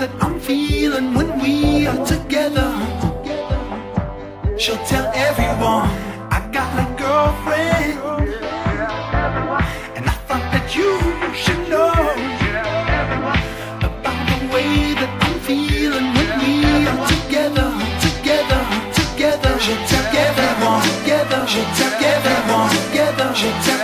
that I'm feeling when we are together. She'll tell everyone I got a girlfriend. And I thought that you should know about the way that I'm feeling when we are together, together, together. She'll tell everyone, together, she'll tell everyone, together, she'll tell